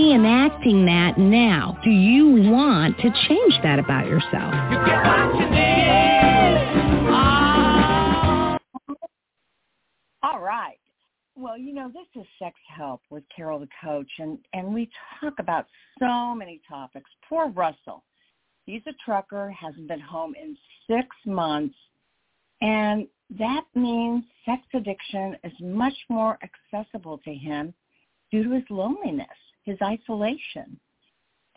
reenacting that now. Do you want to change that about yourself? You ah. All right. Well, you know, this is Sex Help with Carol the Coach, and, and we talk about so many topics. Poor Russell. He's a trucker, hasn't been home in six months, and that means sex addiction is much more accessible to him due to his loneliness, his isolation.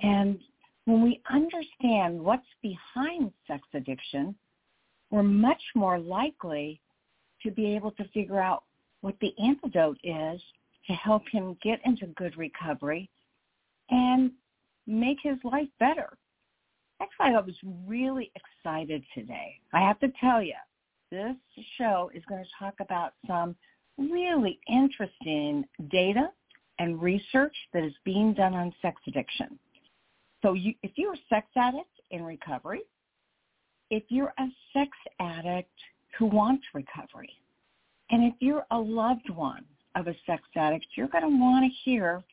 And when we understand what's behind sex addiction, we're much more likely to be able to figure out what the antidote is to help him get into good recovery and make his life better. That's why I was really excited today. I have to tell you, this show is going to talk about some really interesting data and research that is being done on sex addiction. So you, if you're a sex addict in recovery, if you're a sex addict who wants recovery, and if you're a loved one of a sex addict, you're going to want to hear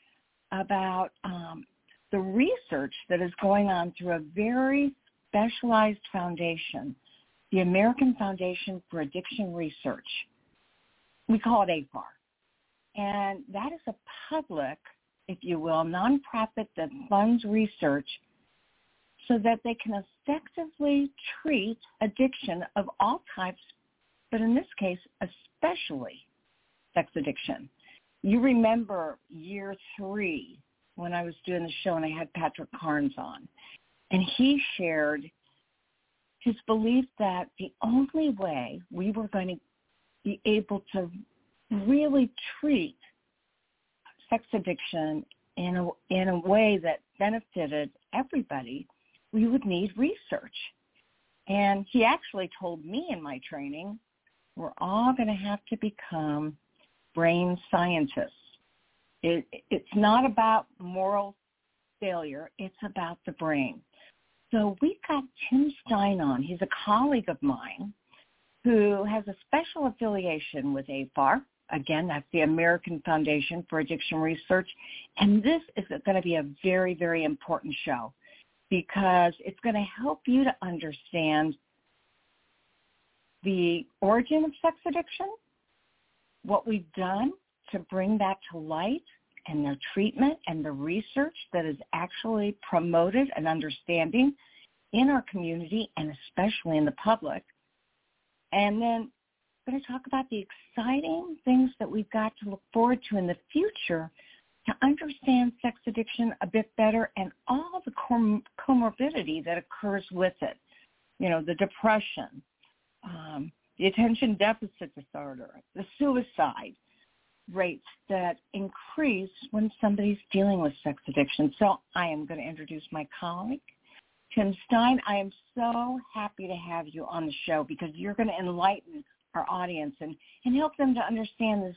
about um, the research that is going on through a very specialized foundation, the American Foundation for Addiction Research. We call it AFAR. And that is a public, if you will, nonprofit that funds research so that they can effectively treat addiction of all types, but in this case, especially sex addiction. You remember year three when I was doing the show and I had Patrick Carnes on, and he shared his belief that the only way we were going to be able to really treat sex addiction in a, in a way that benefited everybody, we would need research. And he actually told me in my training, we're all going to have to become brain scientists. It, it's not about moral failure. It's about the brain. So we got Tim Stein on. He's a colleague of mine who has a special affiliation with AFAR. Again, that's the American Foundation for Addiction Research. And this is going to be a very, very important show because it's going to help you to understand the origin of sex addiction, what we've done to bring that to light, and the treatment and the research that is actually promoted and understanding in our community and especially in the public. And then going to talk about the exciting things that we've got to look forward to in the future to understand sex addiction a bit better and all the com- comorbidity that occurs with it. You know, the depression, um, the attention deficit disorder, the suicide, rates that increase when somebody's dealing with sex addiction. So I am going to introduce my colleague, Tim Stein. I am so happy to have you on the show because you're going to enlighten our audience and, and help them to understand this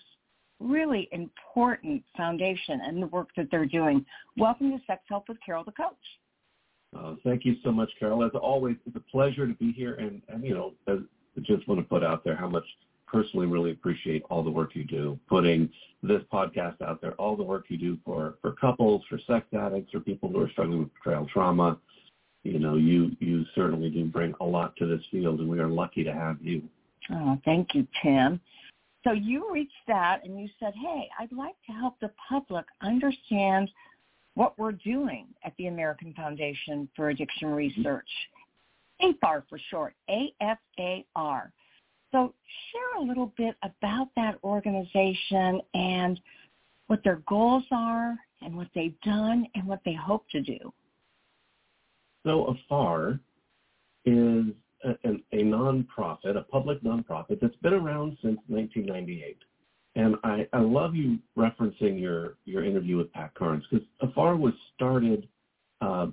really important foundation and the work that they're doing. Welcome to Sex Help with Carol the Coach. Uh, thank you so much, Carol. As always, it's a pleasure to be here. And, and you know, I just want to put out there how much personally really appreciate all the work you do, putting this podcast out there, all the work you do for, for couples, for sex addicts, for people who are struggling with betrayal trauma. You know, you, you certainly do bring a lot to this field, and we are lucky to have you. Oh, thank you, Tim. So you reached out and you said, hey, I'd like to help the public understand what we're doing at the American Foundation for Addiction mm-hmm. Research. AFAR for short, A-F-A-R. So share a little bit about that organization and what their goals are and what they've done and what they hope to do. So AFAR is a, a, nonprofit, a public nonprofit that's been around since 1998. And I, I love you referencing your, your interview with Pat Carnes because AFAR was started uh,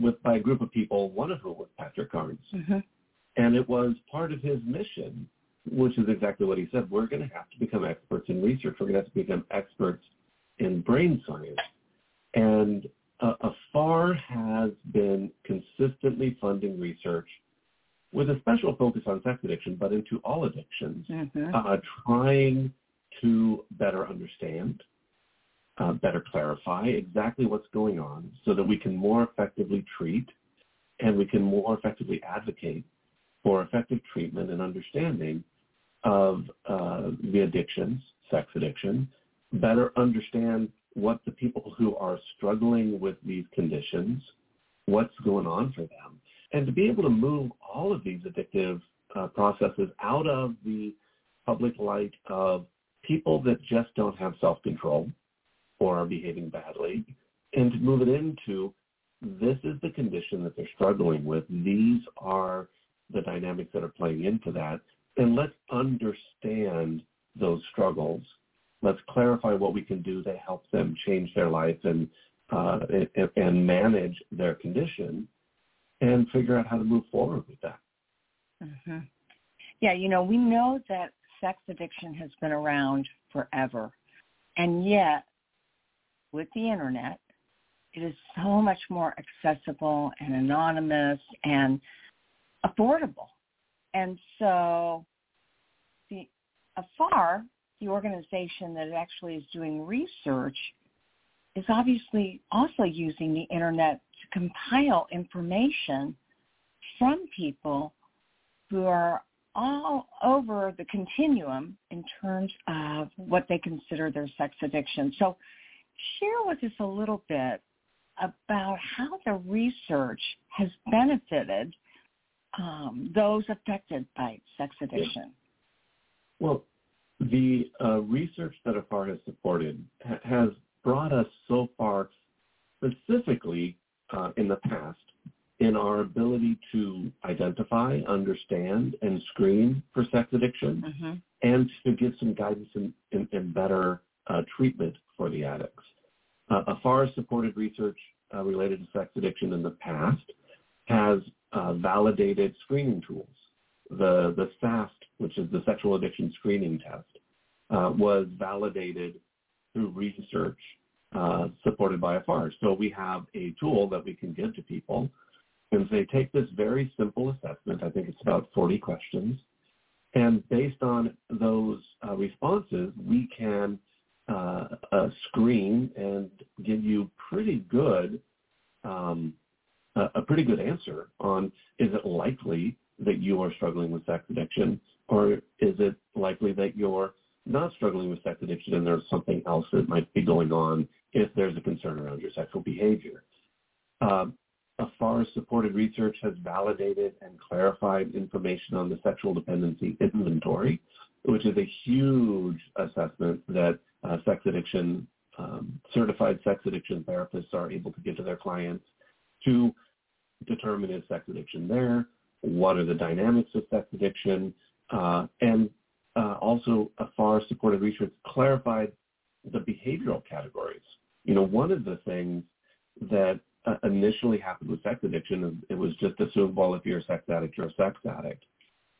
with by a group of people, one of whom was Patrick Carnes. Mm-hmm. And it was part of his mission, which is exactly what he said. We're going to have to become experts in research. We're going to have to become experts in brain science. And uh, AFAR has been consistently funding research with a special focus on sex addiction, but into all addictions, mm-hmm. uh, trying to better understand, uh, better clarify exactly what's going on so that we can more effectively treat and we can more effectively advocate for effective treatment and understanding of uh, the addictions, sex addiction, better understand what the people who are struggling with these conditions, what's going on for them, and to be able to move all of these addictive uh, processes out of the public light of people that just don't have self-control or are behaving badly, and to move it into this is the condition that they're struggling with. These are the dynamics that are playing into that. And let's understand those struggles. Let's clarify what we can do to help them change their life and uh, and, and manage their condition and figure out how to move forward with that. Mm-hmm. Yeah, you know, we know that sex addiction has been around forever. And yet, with the internet, it is so much more accessible and anonymous and affordable. And so the AFAR, the organization that actually is doing research, is obviously also using the internet compile information from people who are all over the continuum in terms of what they consider their sex addiction. So share with us a little bit about how the research has benefited um, those affected by sex addiction. Well, the uh, research that AFAR has supported ha- has brought us so far specifically uh, in the past in our ability to identify, understand, and screen for sex addiction, mm-hmm. and to give some guidance and, and, and better uh, treatment for the addicts. Uh, AFAR-supported research uh, related to sex addiction in the past has uh, validated screening tools. The, the SAST, which is the Sexual Addiction Screening Test, uh, was validated through research uh, supported by AFAR. So we have a tool that we can give to people and say, take this very simple assessment, I think it's about 40 questions, and based on those uh, responses, we can uh, uh, screen and give you pretty good, um, a, a pretty good answer on is it likely that you are struggling with sex addiction, or is it likely that you're not struggling with sex addiction and there's something else that might be going on if there's a concern around your sexual behavior. Um, AFAR-supported research has validated and clarified information on the sexual dependency inventory, which is a huge assessment that uh, sex addiction, um, certified sex addiction therapists are able to give to their clients to determine is sex addiction there, what are the dynamics of sex addiction, uh, and uh, also AFAR-supported research clarified the behavioral categories. You know, one of the things that uh, initially happened with sex addiction, is it was just assumed, well, if you're a sex addict, you're a sex addict.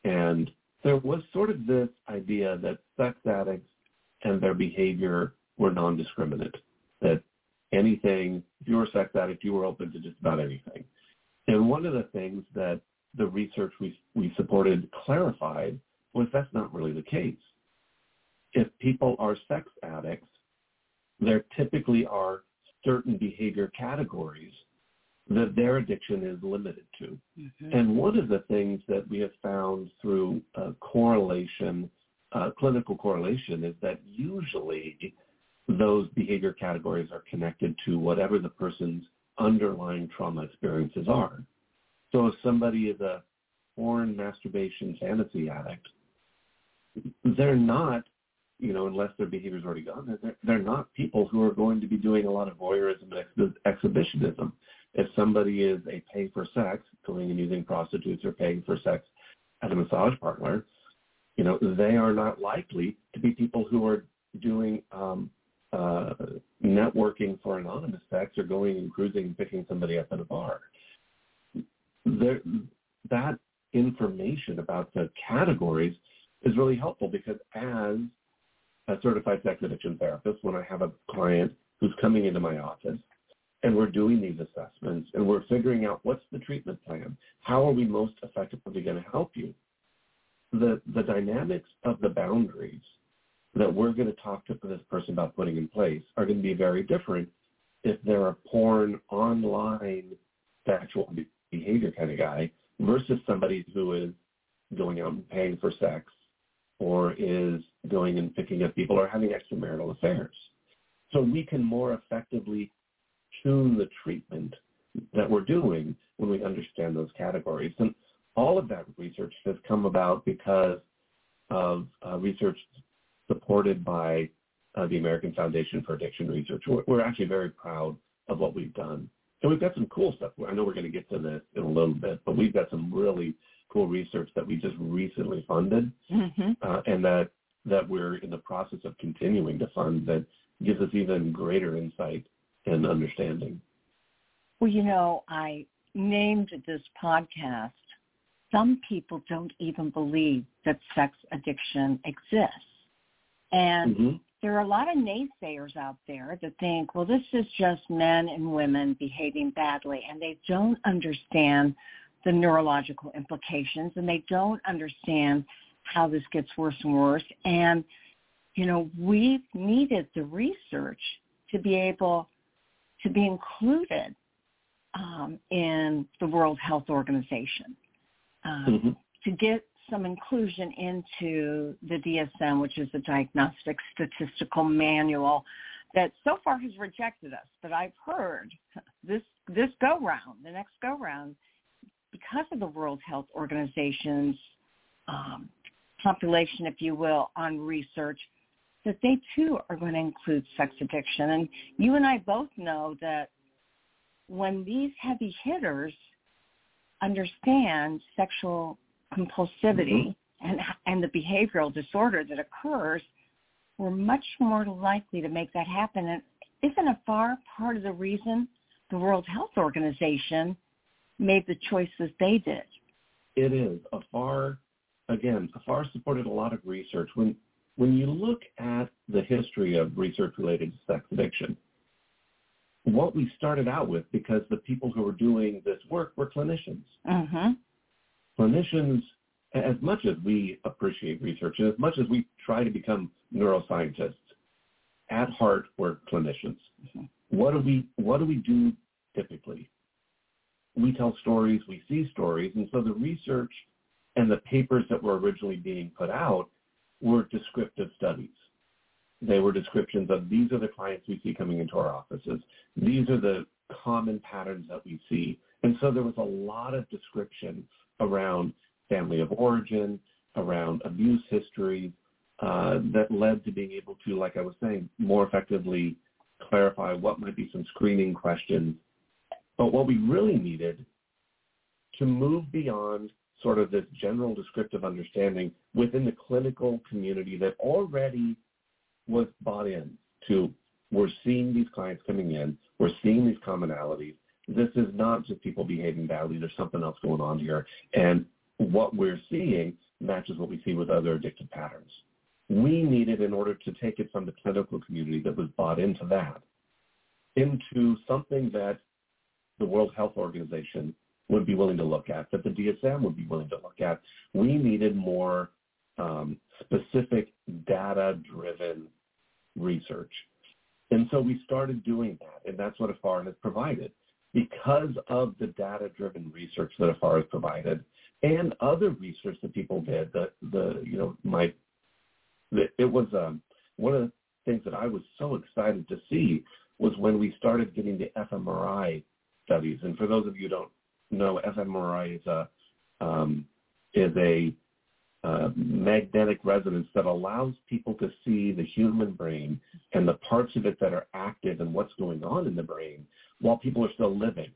And there was sort of this idea that sex addicts and their behavior were non-discriminate, that anything, if you were a sex addict, you were open to just about anything. And one of the things that the research we, we supported clarified was that's not really the case. If people are sex addicts, there typically are certain behavior categories that their addiction is limited to. Mm-hmm. And one of the things that we have found through uh, correlation, uh, clinical correlation, is that usually those behavior categories are connected to whatever the person's underlying trauma experiences are. So if somebody is a porn masturbation fantasy addict, they're not you know, unless their behavior is already gone, they're, they're not people who are going to be doing a lot of voyeurism and ex- exhibitionism. If somebody is a pay for sex, going and using prostitutes or paying for sex at a massage parlor, you know, they are not likely to be people who are doing um, uh, networking for anonymous sex or going and cruising and picking somebody up at a bar. There, that information about the categories is really helpful because as a certified sex addiction therapist when I have a client who's coming into my office and we're doing these assessments and we're figuring out what's the treatment plan. How are we most effectively going to help you? The, the dynamics of the boundaries that we're going to talk to this person about putting in place are going to be very different if they're a porn online sexual behavior kind of guy versus somebody who is going out and paying for sex or is going and picking up people or having extramarital affairs. So we can more effectively tune the treatment that we're doing when we understand those categories. And all of that research has come about because of uh, research supported by uh, the American Foundation for Addiction Research. We're, we're, actually very proud of what we've done. And we've got some cool stuff. I know we're going to get to this in a little bit, but we've got some really cool research that we just recently funded mm-hmm. uh, and that that we're in the process of continuing to fund that gives us even greater insight and understanding. Well, you know, I named this podcast, Some People Don't Even Believe That Sex Addiction Exists. And mm-hmm. there are a lot of naysayers out there that think, well, this is just men and women behaving badly, and they don't understand the neurological implications and they don't understand how this gets worse and worse. And, you know, we've needed the research to be able to be included um, in the World Health Organization um, mm-hmm. to get some inclusion into the DSM, which is the Diagnostic Statistical Manual that so far has rejected us. But I've heard this this go round, the next go round, because of the World Health Organization's um, population, if you will, on research, that they too are going to include sex addiction. And you and I both know that when these heavy hitters understand sexual compulsivity mm-hmm. and and the behavioral disorder that occurs, we're much more likely to make that happen. And isn't AFAR part of the reason the World Health Organization made the choices they did. It is. AFAR, again, AFAR supported a lot of research. When, when you look at the history of research related to sex addiction, what we started out with, because the people who were doing this work were clinicians. Mm-hmm. Clinicians, as much as we appreciate research and as much as we try to become neuroscientists, at heart we're clinicians. Mm-hmm. What do we what do we do typically? We tell stories, we see stories, and so the research and the papers that were originally being put out were descriptive studies. They were descriptions of these are the clients we see coming into our offices. These are the common patterns that we see. And so there was a lot of description around family of origin, around abuse history, uh, that led to being able to, like I was saying, more effectively clarify what might be some screening questions but what we really needed to move beyond sort of this general descriptive understanding within the clinical community that already was bought in to we're seeing these clients coming in, we're seeing these commonalities. This is not just people behaving badly. There's something else going on here. And what we're seeing matches what we see with other addictive patterns. We needed, in order to take it from the clinical community that was bought into that, into something that the World Health Organization would be willing to look at, that the DSM would be willing to look at. We needed more um, specific data-driven research. And so we started doing that, and that's what AFAR has provided. Because of the data-driven research that AFAR has provided, and other research that people did, that the you know my it was um, one of the things that I was so excited to see was when we started getting the fMRI studies. And for those of you who don't know, fMRI is a um, is a uh, magnetic resonance that allows people to see the human brain and the parts of it that are active and what's going on in the brain while people are still living.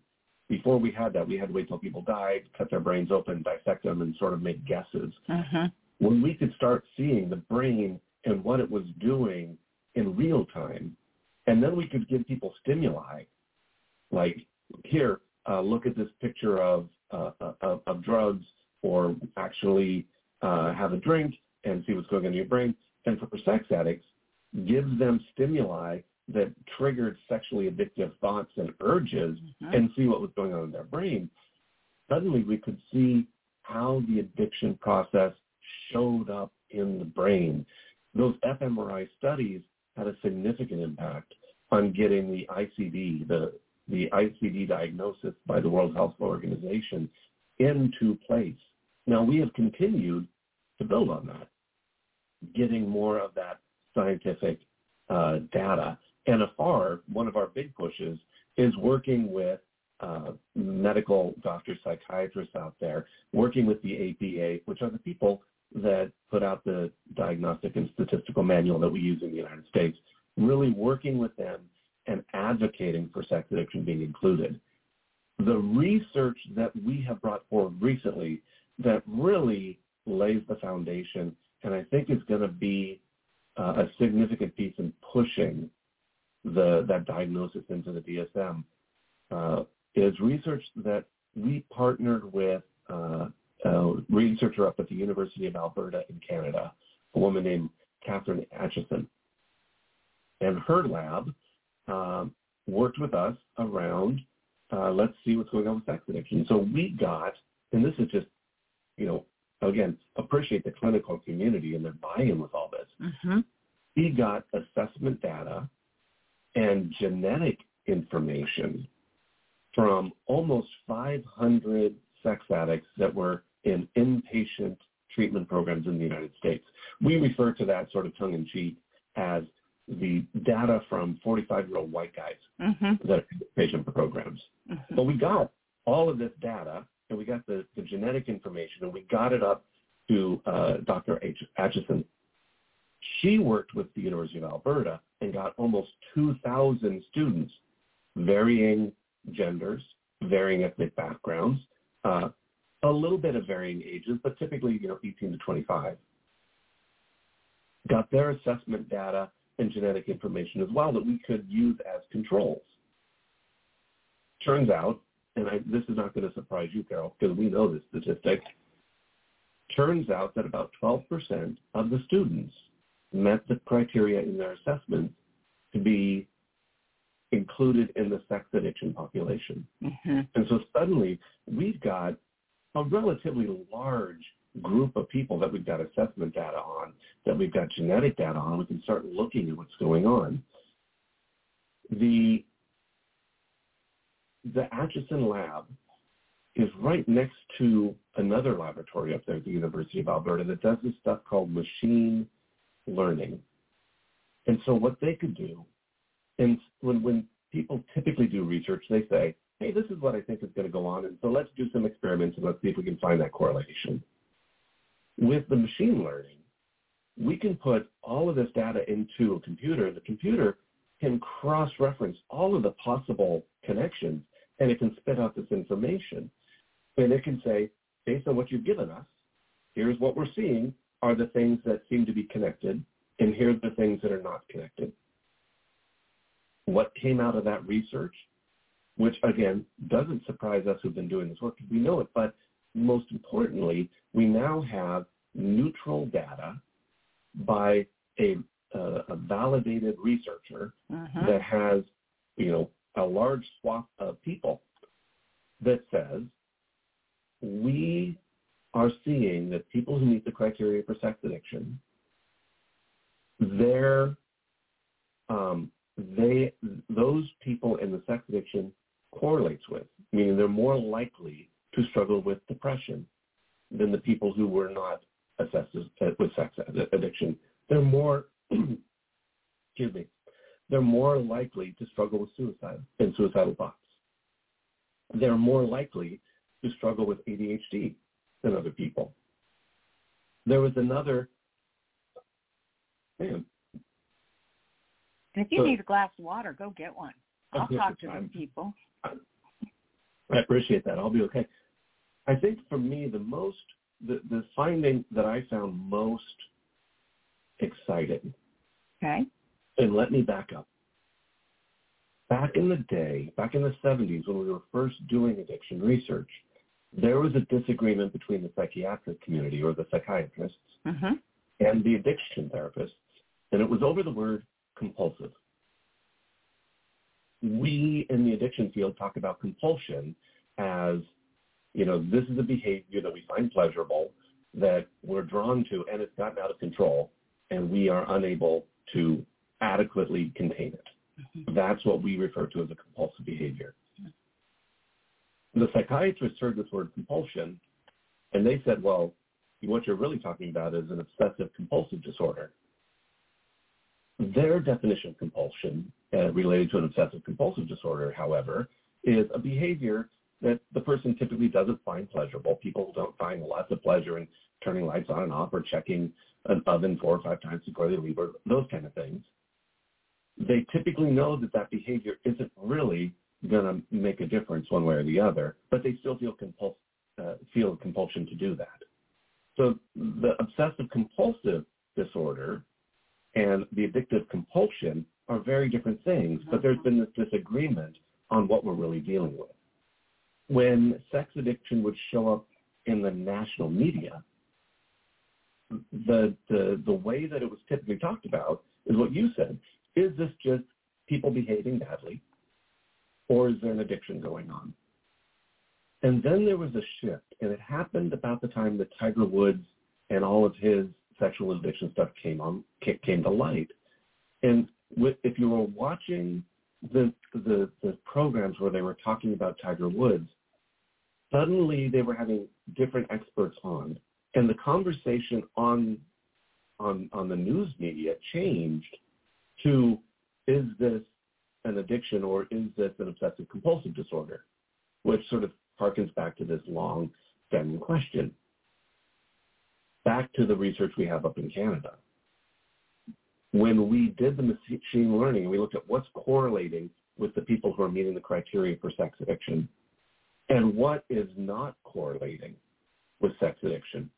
Before we had that, we had to wait till people died, cut their brains open, dissect them, and sort of make guesses. Uh-huh. When we could start seeing the brain and what it was doing in real time, and then we could give people stimuli, like here, uh, look at this picture of, uh, of, of drugs, or actually uh, have a drink and see what's going on in your brain. And for sex addicts, gives them stimuli that triggered sexually addictive thoughts and urges mm-hmm. and see what was going on in their brain. Suddenly we could see how the addiction process showed up in the brain. Those fMRI studies had a significant impact on getting the ICD, the, the ICD diagnosis by the World Health Organization into place. Now we have continued to build on that, getting more of that scientific uh, data. And AFAR, one of our big pushes, is working with uh, medical doctors, psychiatrists out there, working with the APA, which are the people that put out the diagnostic and statistical manual that we use in the United States, really working with them and advocating for sex addiction being included. The research that we have brought forward recently that really lays the foundation and I think is going to be uh, a significant piece in pushing the that diagnosis into the DSM uh, is research that we partnered with uh, a researcher up at the University of Alberta in Canada, a woman named Catherine Atchison. And her lab um, worked with us around, uh, let's see what's going on with sex addiction. So we got, and this is just, you know, again, appreciate the clinical community and their buy-in with all this. Mm-hmm. We got assessment data and genetic information from almost 500 sex addicts that were in inpatient treatment programs in the United States. We refer to that sort of tongue-in-cheek as the data from 45-year-old white guys mm-hmm. that are patient programs. Mm-hmm. But we got all of this data and we got the, the genetic information and we got it up to uh, Dr. H. Atchison. She worked with the University of Alberta and got almost 2,000 students, varying genders, varying ethnic backgrounds, uh, a little bit of varying ages, but typically, you know, 18 to 25. Got their assessment data and genetic information as well that we could use as controls. Turns out and I, this is not going to surprise you, Carol, because we know this statistic. Turns out that about 12% of the students met the criteria in their assessment to be included in the sex addiction population. Mm-hmm. And so suddenly we've got a relatively large group of people that we've got assessment data on, that we've got genetic data on. We can start looking at what's going on. The the Atchison lab is right next to another laboratory up there at the University of Alberta that does this stuff called machine learning. And so what they could do, and when, when people typically do research, they say, hey, this is what I think is going to go on, and so let's do some experiments and let's see if we can find that correlation. With the machine learning, we can put all of this data into a computer. The computer can cross-reference all of the possible connections and it can spit out this information. And it can say, based on what you've given us, here's what we're seeing are the things that seem to be connected, and here's the things that are not connected. what came out of that research, which again doesn't surprise us who've been doing this work because we know it, but most importantly, we now have neutral data by a, uh, a validated researcher Mhm. that has, you know, a large swath of people that says we are seeing that people who meet the criteria for sex addiction, their um, they those people in the sex addiction correlates with, meaning they're more likely to struggle with depression than the people who were not assessed as, uh, with sex addiction. They're more, excuse me, they're more likely to struggle with suicide and suicidal thoughts. They're more likely to struggle with ADHD than other people. There was another, man, if you So- need a glass of water, go get one. I'll talk to I'm- the people. I appreciate that. I'll be okay. I think for me, the most, the, the finding that I found most exciting, Okay. and let me back up. Back in the day, back in the 70s when we were first doing addiction research, there was a disagreement between the psychiatric community or the psychiatrists Mhm. and the addiction therapists, and it was over the word compulsive. We in the addiction field talk about compulsion as, you know, this is a behavior that we find pleasurable, that we're drawn to, and it's gotten out of control, and we are unable to adequately contain it. That's what we refer to as a compulsive behavior. The psychiatrists heard this word compulsion, and they said, well, what you're really talking about is an obsessive compulsive disorder. Their definition of compulsion uh, related to an obsessive compulsive disorder, however, is a behavior that the person typically doesn't find pleasurable. People don't find lots of pleasure in turning lights on and off or checking an oven four or five times before they leave or those kind of things. They typically know that that behavior isn't really going to make a difference one way or the other, but they still feel, compuls- uh, feel compulsion to do that. So the obsessive compulsive disorder and the addictive compulsion are very different things, but there's been this disagreement on what we're really dealing with. When sex addiction would show up in the national media, the, the, the way that it was typically talked about is what you said. Is this just people behaving badly or is there an addiction going on? And then there was a shift, and it happened about the time that Tiger Woods and all of his sexual addiction stuff came on came to light. And with, if you were watching the, the the programs where they were talking about Tiger Woods, suddenly they were having different experts on, and the conversation on on on the news media changed to is this an addiction or is this an obsessive compulsive disorder, which sort of harkens back to this long standing question. Back to the research we have up in Canada. When we did the machine learning, we looked at what's correlating with the people who are meeting the criteria for sex addiction and what is not correlating with sex addiction.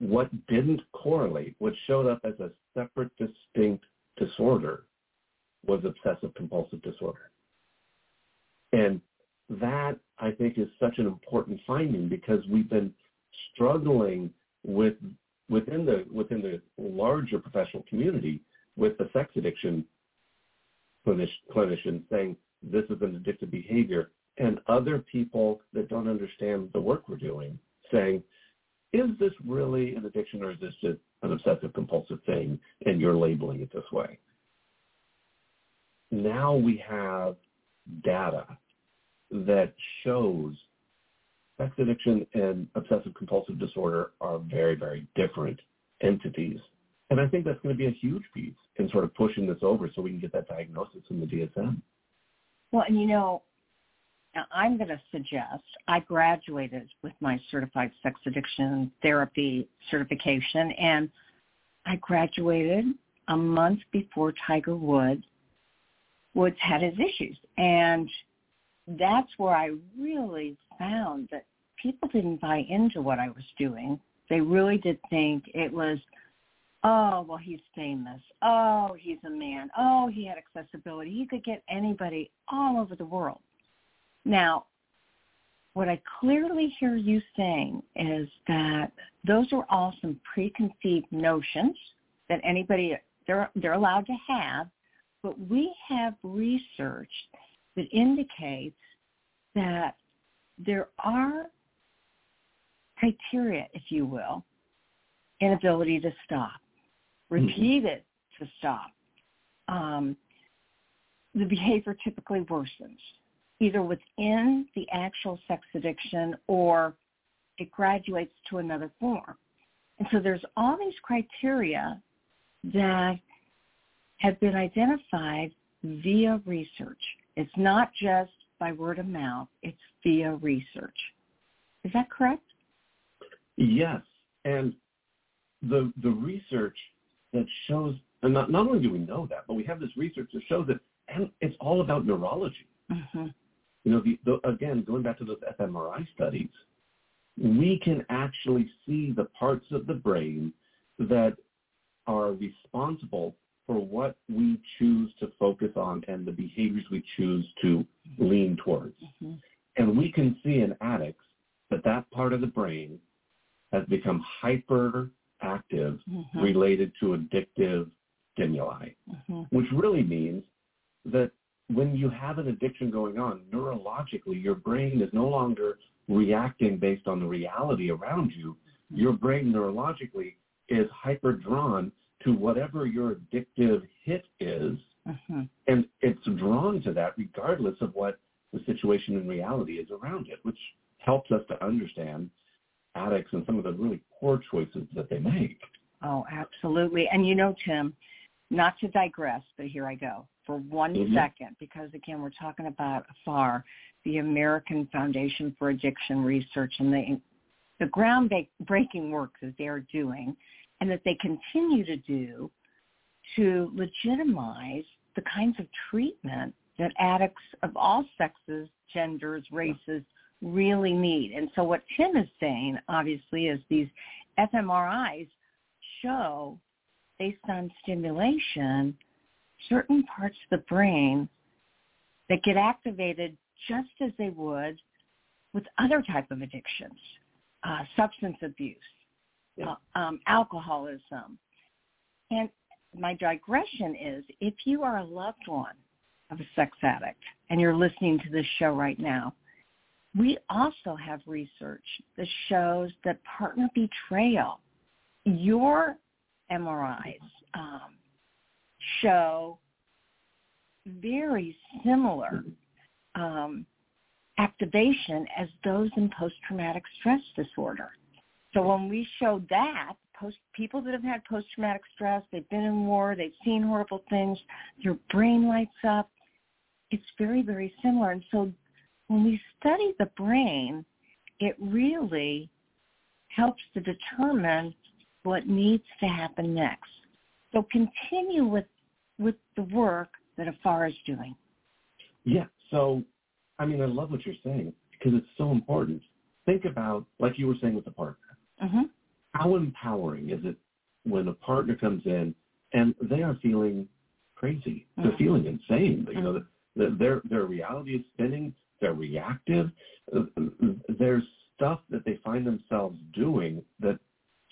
What didn't correlate, what showed up as a separate, distinct disorder was obsessive compulsive disorder. And that I think is such an important finding because we've been struggling with within the within the larger professional community with the sex addiction clinicians saying this is an addictive behavior and other people that don't understand the work we're doing saying is this really an addiction or is this just an obsessive compulsive thing and you're labeling it this way? Now we have data that shows sex addiction and obsessive compulsive disorder are very, very different entities. And I think that's going to be a huge piece in sort of pushing this over so we can get that diagnosis in the DSM. Well, and you know, I'm going to suggest I graduated with my certified sex addiction therapy certification, and I graduated a month before Tiger Woods Woods had his issues, and that's where I really found that people didn't buy into what I was doing. They really did think it was oh, well, he's famous. Oh, he's a man. Oh, he had accessibility. He could get anybody all over the world. Now, what I clearly hear you saying is that those are all some preconceived notions that anybody they're they're allowed to have, but we have research that indicates that there are criteria, if you will, inability to stop, mm-hmm. repeated mm-hmm. to stop. Um, the behavior typically worsens, either within the actual sex addiction or it graduates to another form. And so there's all these criteria that have been identified via research. It's not just by word of mouth, it's via research. Is that correct? Yes. And the the research that shows and not, not only do we know that, but we have this research that shows that and it's all about neurology. Mm-hmm. You know, the, the, again, going back to those fMRI studies, we can actually see the parts of the brain that are responsible for what we choose to focus on and the behaviors we choose to lean towards. Mm-hmm. And we can see in addicts that that part of the brain has become hyperactive mm-hmm. related to addictive stimuli, mm-hmm. which really means that when you have an addiction going on, neurologically, your brain is no longer reacting based on the reality around you. Mm-hmm. Your brain neurologically is hyper drawn to whatever your addictive hit is, mm-hmm. and it's drawn to that regardless of what the situation in reality is around it, which helps us to understand addicts and some of the really poor choices that they make. Oh, absolutely. And you know, Tim, not to digress, but here I go for one mm-hmm. second, because again, we're talking about AFAR, the American Foundation for Addiction Research, and the the groundbreaking work that they're doing and that they continue to do to legitimize the kinds of treatment that addicts of all sexes, genders, races really need. And so what Tim is saying, obviously, is these fMRIs show, based on stimulation, certain parts of the brain that get activated just as they would with other type of addictions, uh, substance abuse, yeah. uh, um, alcoholism. And my digression is if you are a loved one of a sex addict and you're listening to this show right now, we also have research that shows that partner betrayal, your MRIs um, show very similar um, activation as those in post-traumatic stress disorder. So when we showed that, post, people that have had post-traumatic stress, they've been in war, they've seen horrible things, their brain lights up. It's very, very similar. And so when we study the brain, it really helps to determine what needs to happen next. So continue with with the work that AFAR is doing. Yeah. So, I mean, I love what you're saying because it's so important. Think about, like you were saying with the partner, mm-hmm. how empowering is it when a partner comes in and they are feeling crazy, mm-hmm. they're feeling insane. You know, mm-hmm. their their reality is spinning. They're reactive. There's stuff that they find themselves doing that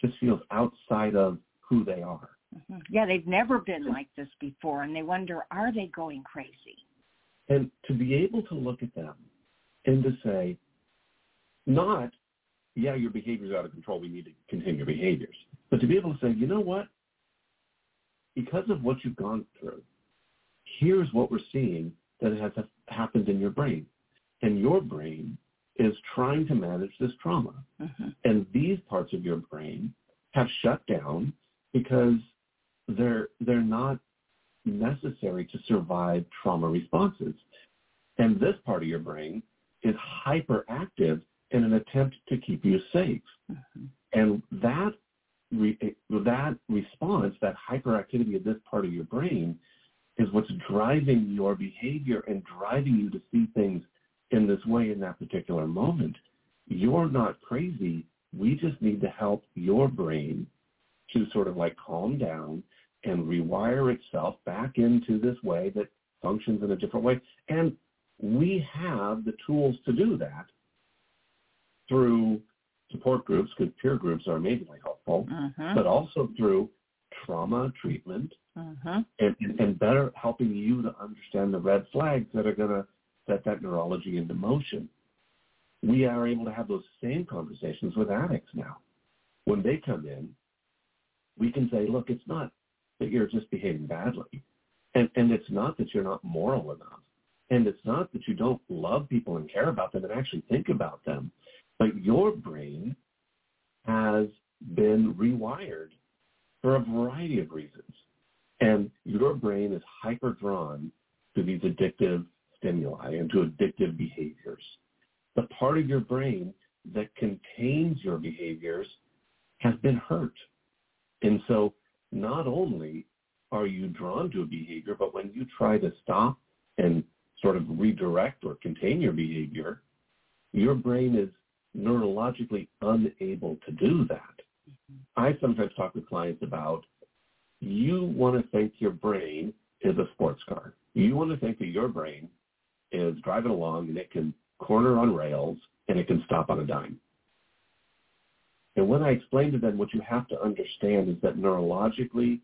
just feels outside of who they are. Mm-hmm. Yeah, they've never been like this before, and they wonder, are they going crazy? And to be able to look at them and to say, not, yeah, your behavior's out of control, we need to continue your behaviors, but to be able to say, you know what? Because of what you've gone through, here's what we're seeing that has happened in your brain and your brain is trying to manage this trauma. Mm-hmm. And these parts of your brain have shut down because they're they're not necessary to survive trauma responses. And this part of your brain is hyperactive in an attempt to keep you safe. Mm-hmm. And that re- that response, that hyperactivity of this part of your brain, is what's driving your behavior and driving you to see things in this way in that particular moment. You're not crazy. We just need to help your brain to sort of like calm down and rewire itself back into this way that functions in a different way. And we have the tools to do that through support groups, because peer groups are amazingly helpful, Mhm. but also through trauma treatment Mhm. and, and, and better helping you to understand the red flags that are going to set that neurology into motion. We are able to have those same conversations with addicts now. When they come in, we can say, look, it's not that you're just behaving badly. And, and it's not that you're not moral enough. And it's not that you don't love people and care about them and actually think about them. But your brain has been rewired for a variety of reasons. And your brain is hyper drawn to these addictive stimuli and to addictive behaviors. The part of your brain that contains your behaviors has been hurt. And so not only are you drawn to a behavior, but when you try to stop and sort of redirect or contain your behavior, your brain is neurologically unable to do that. I sometimes talk with clients about you want to think your brain is a sports car. You want to think that your brain is driving along and it can corner on rails and it can stop on a dime. And when I explain to them what you have to understand is that neurologically,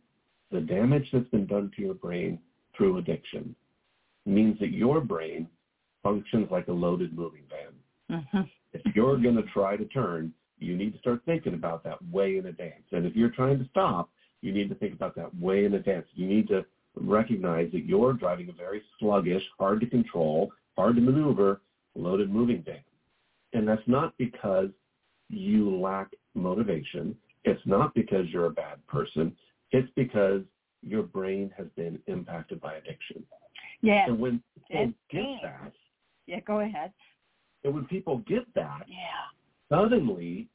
the damage that's been done to your brain through addiction means that your brain functions like a loaded moving van. Mhm. If you're going to try to turn, you need to start thinking about that way in advance. And if you're trying to stop, you need to think about that way in advance. You need to recognize that you're driving a very sluggish, hard to control, hard to maneuver, loaded moving van. And that's not because you lack motivation. It's not because you're a bad person. It's because your brain has been impacted by addiction. Yeah. And when people get that, Yeah, go ahead. And when people get that, Yeah. suddenly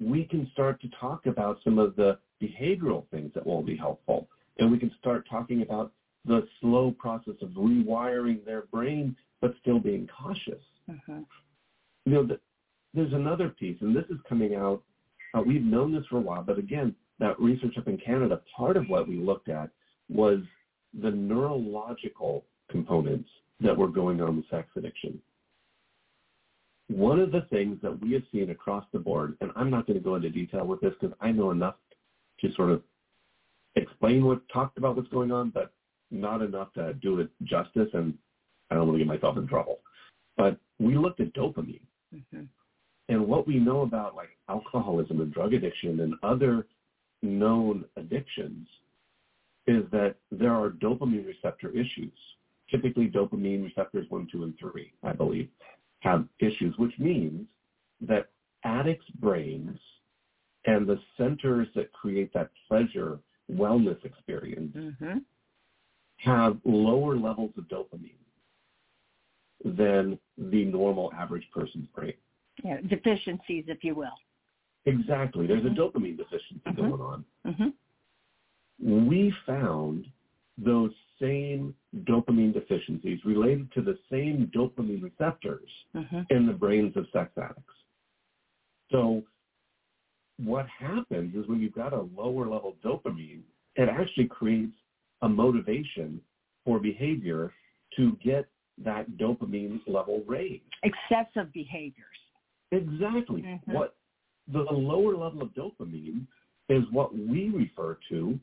we can start to talk about some of the behavioral things that will be helpful. And we can start talking about the slow process of rewiring their brain, but still being cautious. Mhm. You know, the, there's another piece, and this is coming out. Uh, we've known this for a while, but again, that research up in Canada, part of what we looked at was the neurological components that were going on with sex addiction. One of the things that we have seen across the board, and I'm not going to go into detail with this because I know enough to sort of explain what talked about what's going on, but not enough to do it justice, and I don't want to get myself in trouble. But we looked at dopamine, Mhm. and what we know about like alcoholism and drug addiction and other known addictions is that there are dopamine receptor issues. Typically dopamine receptors 1, 2, and 3, I believe, have issues, which means that addicts' brains and the centers that create that pleasure wellness experience Mhm. have lower levels of dopamine than the normal average person's brain. Yeah, deficiencies, if you will. Exactly. There's Mhm. a dopamine deficiency Mhm. going on. Mhm. We found those same dopamine deficiencies related to the same dopamine receptors Mhm. in the brains of sex addicts. So what happens is when you've got a lower level dopamine, it actually creates a motivation for behavior to get that dopamine level raised. Excessive behaviors. Exactly. Mhm. What the lower level of dopamine is what we refer to,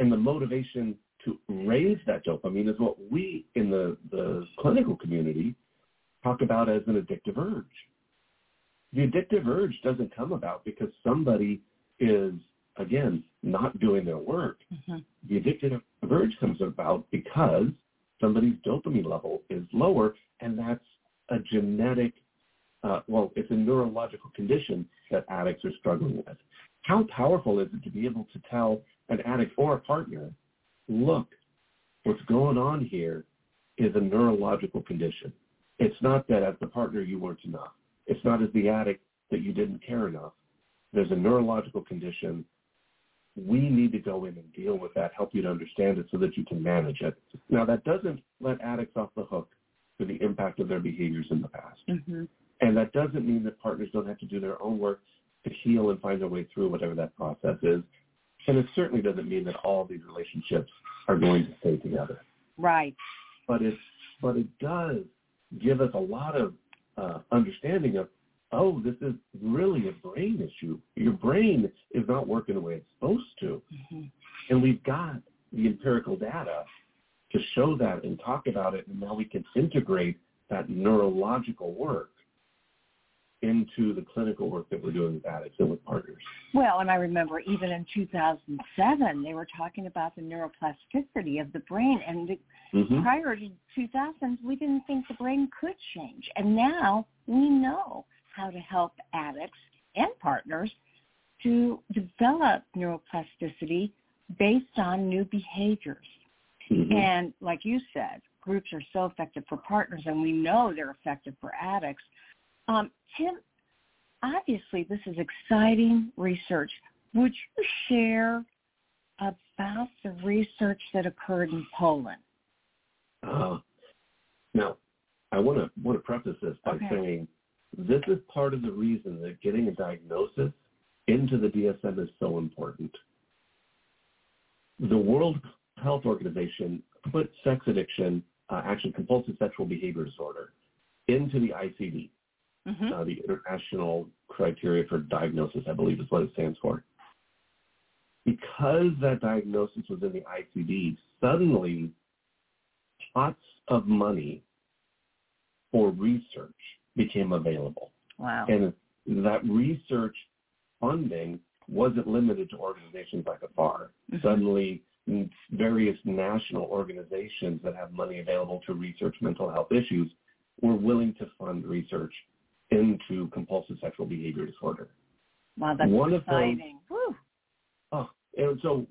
and the motivation to raise that dopamine is what we in the, the clinical community talk about as an addictive urge. The addictive urge doesn't come about because somebody is, again, not doing their work. Mhm. The addictive urge comes about because somebody's dopamine level is lower, and that's a genetic, uh, well, it's a neurological condition that addicts are struggling with. How powerful is it to be able to tell an addict or a partner, look, what's going on here is a neurological condition. It's not that as the partner you weren't enough. It's not as the addict that you didn't care enough. There's a neurological condition. We need to go in and deal with that, help you to understand it so that you can manage it. Now, that doesn't let addicts off the hook for the impact of their behaviors in the past. Mhm. And that doesn't mean that partners don't have to do their own work to heal and find their way through whatever that process is. And it certainly doesn't mean that all these relationships are going to stay together. Right. But it but it does give us a lot of uh, understanding of oh, this is really a brain issue. Your brain is not working the way it's supposed to. Mm-hmm. And we've got the empirical data to show that and talk about it, and now we can integrate that neurological work into the clinical work that we're doing with addicts and with partners. Well, and I remember even in 2007, they were talking about the neuroplasticity of the brain. And the, mm-hmm. prior to 2000, we didn't think the brain could change. And now we know how to help addicts and partners to develop neuroplasticity based on new behaviors. Mm-hmm. And like you said, groups are so effective for partners, and we know they're effective for addicts. Um, Tim, obviously this is exciting research. Would you share about the research that occurred in Poland? Uh, now, I want to want to preface this by okay. saying this is part of the reason that getting a diagnosis into the DSM is so important. The World Health Organization put sex addiction, uh, actually compulsive sexual behavior disorder, into the ICD, mm-hmm. uh, the International Criteria for Diagnosis, I believe is what it stands for. Because that diagnosis was in the ICD, suddenly pots of money for research became available. Wow. And that research funding wasn't limited to organizations like AFAR. Mm-hmm. Suddenly, various national organizations that have money available to research mental health issues were willing to fund research into compulsive sexual behavior disorder. Wow, that's One exciting. Of those, oh, and so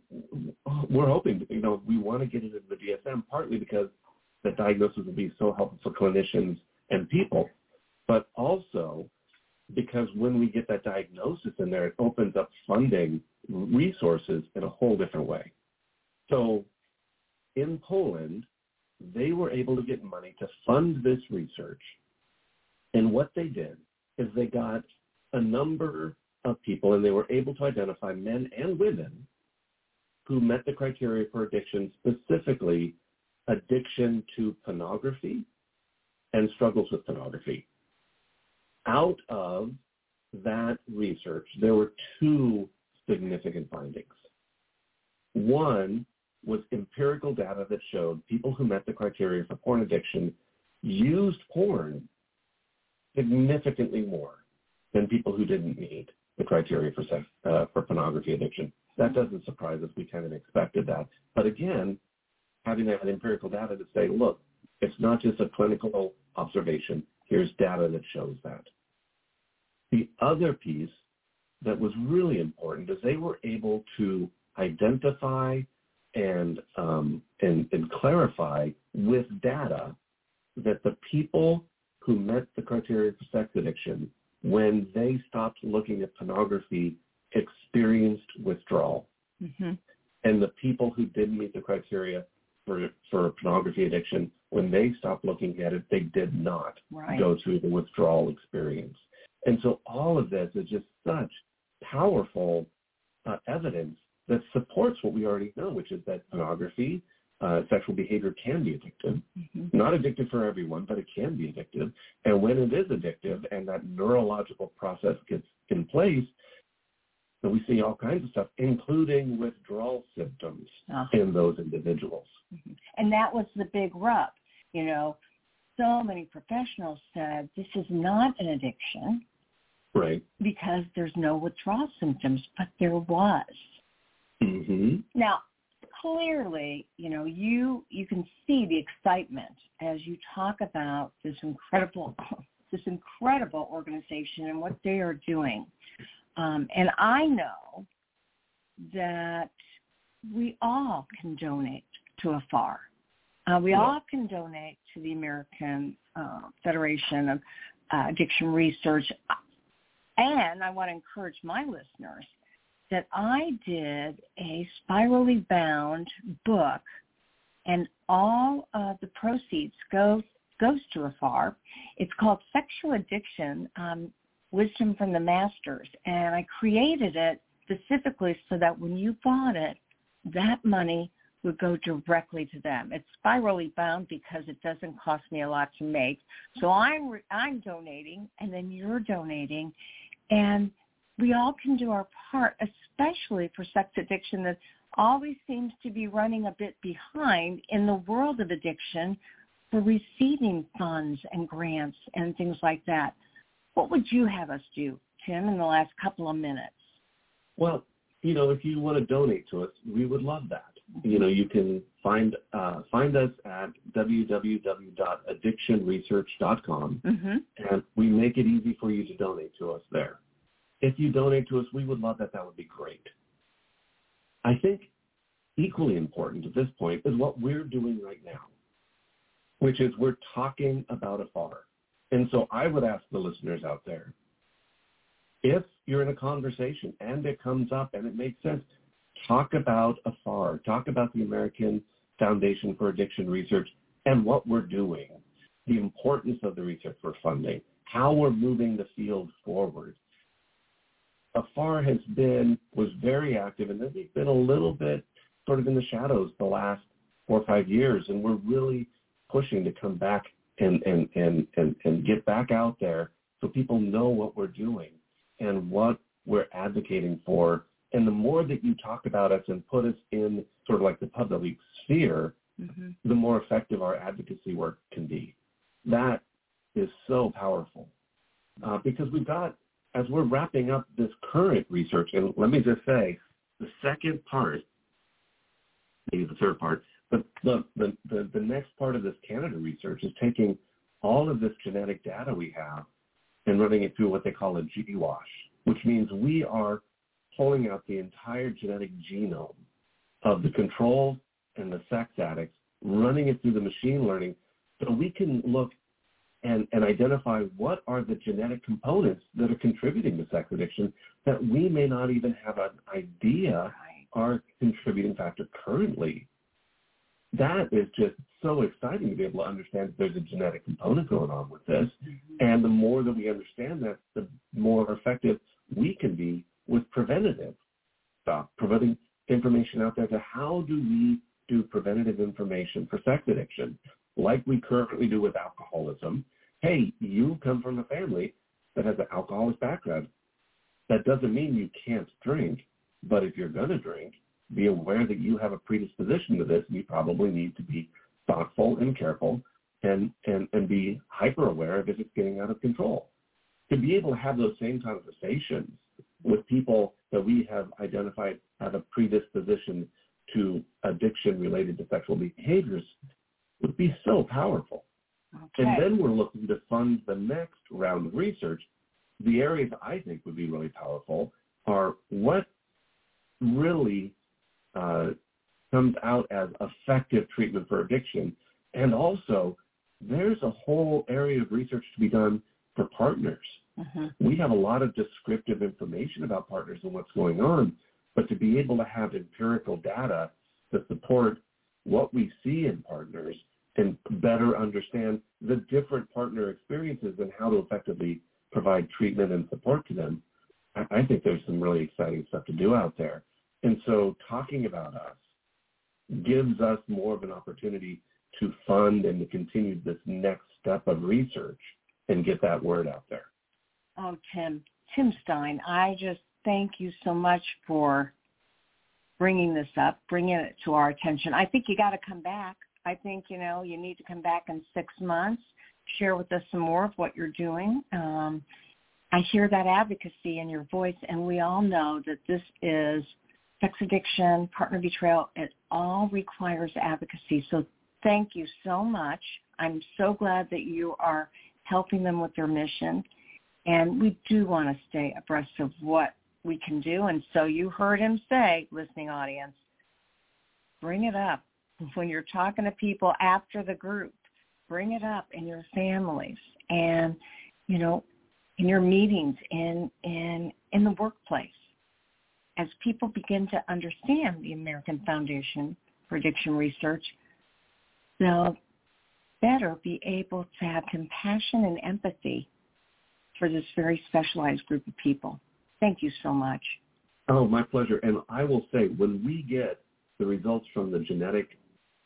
we're hoping, you know, we want to get it into the DSM partly because the diagnosis will be so helpful for clinicians and people but also because when we get that diagnosis in there, it opens up funding resources in a whole different way. So in Poland, they were able to get money to fund this research. And what they did is they got a number of people, and they were able to identify men and women who met the criteria for addiction, specifically addiction to pornography and struggles with pornography out of that research, there were two significant findings. One was empirical data that showed people who met the criteria for porn addiction used porn significantly more than people who didn't meet the criteria for sex, uh, for pornography addiction. That doesn't surprise us. We kind of expected that. But again, having that empirical data to say, look, it's not just a clinical observation. Here's data that shows that. The other piece that was really important is they were able to identify and, um, and, and clarify with data that the people who met the criteria for sex addiction, when they stopped looking at pornography, experienced withdrawal. Mm-hmm. And the people who didn't meet the criteria for, for pornography addiction, when they stopped looking at it, they did not right. go through the withdrawal experience. And so all of this is just such powerful uh, evidence that supports what we already know, which is that pornography, uh, sexual behavior can be addictive. Mm-hmm. Not addictive for everyone, but it can be addictive. And when it is addictive and that neurological process gets in place, then we see all kinds of stuff, including withdrawal symptoms uh-huh. in those individuals. Mm-hmm. And that was the big rub. You know, so many professionals said this is not an addiction. Right. Because there's no withdrawal symptoms, but there was. Mm-hmm. Now, clearly, you know, you you can see the excitement as you talk about this incredible this incredible organization and what they are doing. Um, and I know that we all can donate to AFAR. Uh, we yeah. all can donate to the American uh, Federation of uh, Addiction Research. And I want to encourage my listeners that I did a spirally bound book and all of the proceeds go goes to a AFAR. It's called Sexual Addiction, um, Wisdom from the Masters. And I created it specifically so that when you bought it, that money would go directly to them. It's spirally bound because it doesn't cost me a lot to make. So I'm re- I'm donating, and then you're donating, and we all can do our part, especially for sex addiction that always seems to be running a bit behind in the world of addiction for receiving funds and grants and things like that. What would you have us do, Tim, in the last couple of minutes? Well, you know, if you want to donate to us, we would love that. You know, you can find uh, find us at www.addictionresearch.com, mm-hmm. and we make it easy for you to donate to us there. If you donate to us, we would love that. That would be great. I think equally important at this point is what we're doing right now, which is we're talking about AFAR. And so I would ask the listeners out there, if you're in a conversation and it comes up and it makes sense, talk about AFAR, talk about the American Foundation for Addiction Research and what we're doing, the importance of the research we're funding, how we're moving the field forward. AFAR has been, was very active and then they've been a little bit sort of in the shadows the last four or five years and we're really pushing to come back and, and, and, and, and get back out there so people know what we're doing and what we're advocating for. And the more that you talk about us and put us in sort of like the public sphere, mm-hmm. the more effective our advocacy work can be. That is so powerful uh, because we've got, as we're wrapping up this current research, and let me just say, the second part, maybe the third part, but the, the, the, the next part of this Canada research is taking all of this genetic data we have and running it through what they call a GWAS, which means we are pulling out the entire genetic genome of the control and the sex addicts, running it through the machine learning so we can look and, and identify what are the genetic components that are contributing to sex addiction that we may not even have an idea are contributing factor currently. That is just so exciting to be able to understand that there's a genetic component going on with this. Mm-hmm. And the more that we understand that, the more effective we can be with preventative stuff, providing information out there to how do we do preventative information for sex addiction, like we currently do with alcoholism. Hey, you come from a family that has an alcoholic background. That doesn't mean you can't drink, but if you're going to drink, be aware that you have a predisposition to this. You probably need to be thoughtful and careful and, and, and be hyper aware of if it's getting out of control. To be able to have those same conversations with people that we have identified have a predisposition to addiction related to sexual behaviors would be so powerful. Okay. And then we're looking to fund the next round of research. The areas I think would be really powerful are what really uh, comes out as effective treatment for addiction. And also, there's a whole area of research to be done for partners. Uh-huh. We have a lot of descriptive information about partners and what's going on, but to be able to have empirical data to support what we see in partners and better understand the different partner experiences and how to effectively provide treatment and support to them, I think there's some really exciting stuff to do out there. And so talking about us gives us more of an opportunity to fund and to continue this next step of research and get that word out there. Oh, Tim, Tim Stein, I just thank you so much for bringing this up, bringing it to our attention. I think you got to come back. I think, you know, you need to come back in six months, share with us some more of what you're doing. Um, I hear that advocacy in your voice, and we all know that this is sex addiction, partner betrayal, it all requires advocacy. So thank you so much. I'm so glad that you are helping them with their mission. And we do want to stay abreast of what we can do. And so you heard him say, listening audience, bring it up when you're talking to people after the group. Bring it up in your families and, you know, in your meetings, in in in the workplace as people begin to understand the American Foundation for Addiction Research, they'll better be able to have compassion and empathy for this very specialized group of people. Thank you so much. Oh, my pleasure. And I will say, when we get the results from the genetic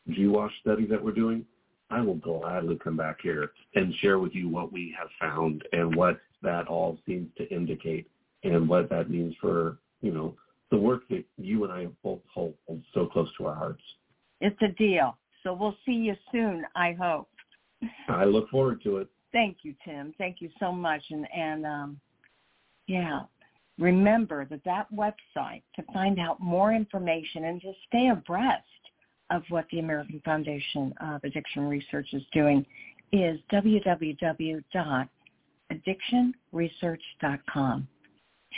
GWAS study that we're doing, I will gladly come back here and share with you what we have found and what that all seems to indicate and what that means for, you know, the work that you and I both hold so close to our hearts. It's a deal. So we'll see you soon, I hope. I look forward to it. Thank you, Tim. Thank you so much. And, and um, yeah, remember that that website to find out more information and to stay abreast of what the American Foundation of Addiction Research is doing is www.addictionresearch.com.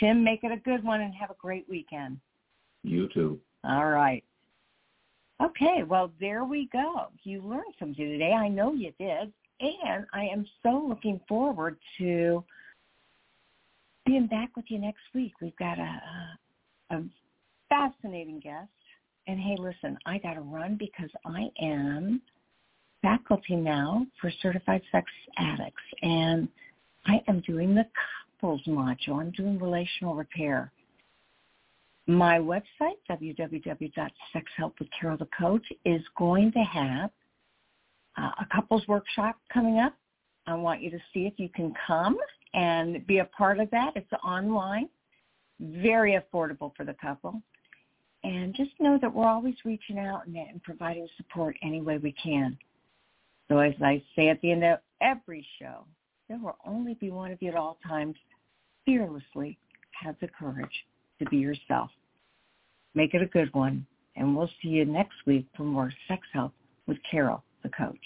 Tim, make it a good one and have a great weekend. You too. All right. Okay, well, there we go. You learned something today. I know you did. And I am so looking forward to being back with you next week. We've got a, a fascinating guest. And hey, listen, I got to run because I am faculty now for certified sex addicts. And I am doing the couples module. I'm doing relational repair. My website, www.sexhelpwithcarol is going to have uh, a couples workshop coming up. I want you to see if you can come and be a part of that. It's online, very affordable for the couple. And just know that we're always reaching out and, and providing support any way we can. So as I say at the end of every show, there will only be one of you at all times. Fearlessly have the courage to be yourself. Make it a good one. And we'll see you next week for more sex help with Carol, the coach.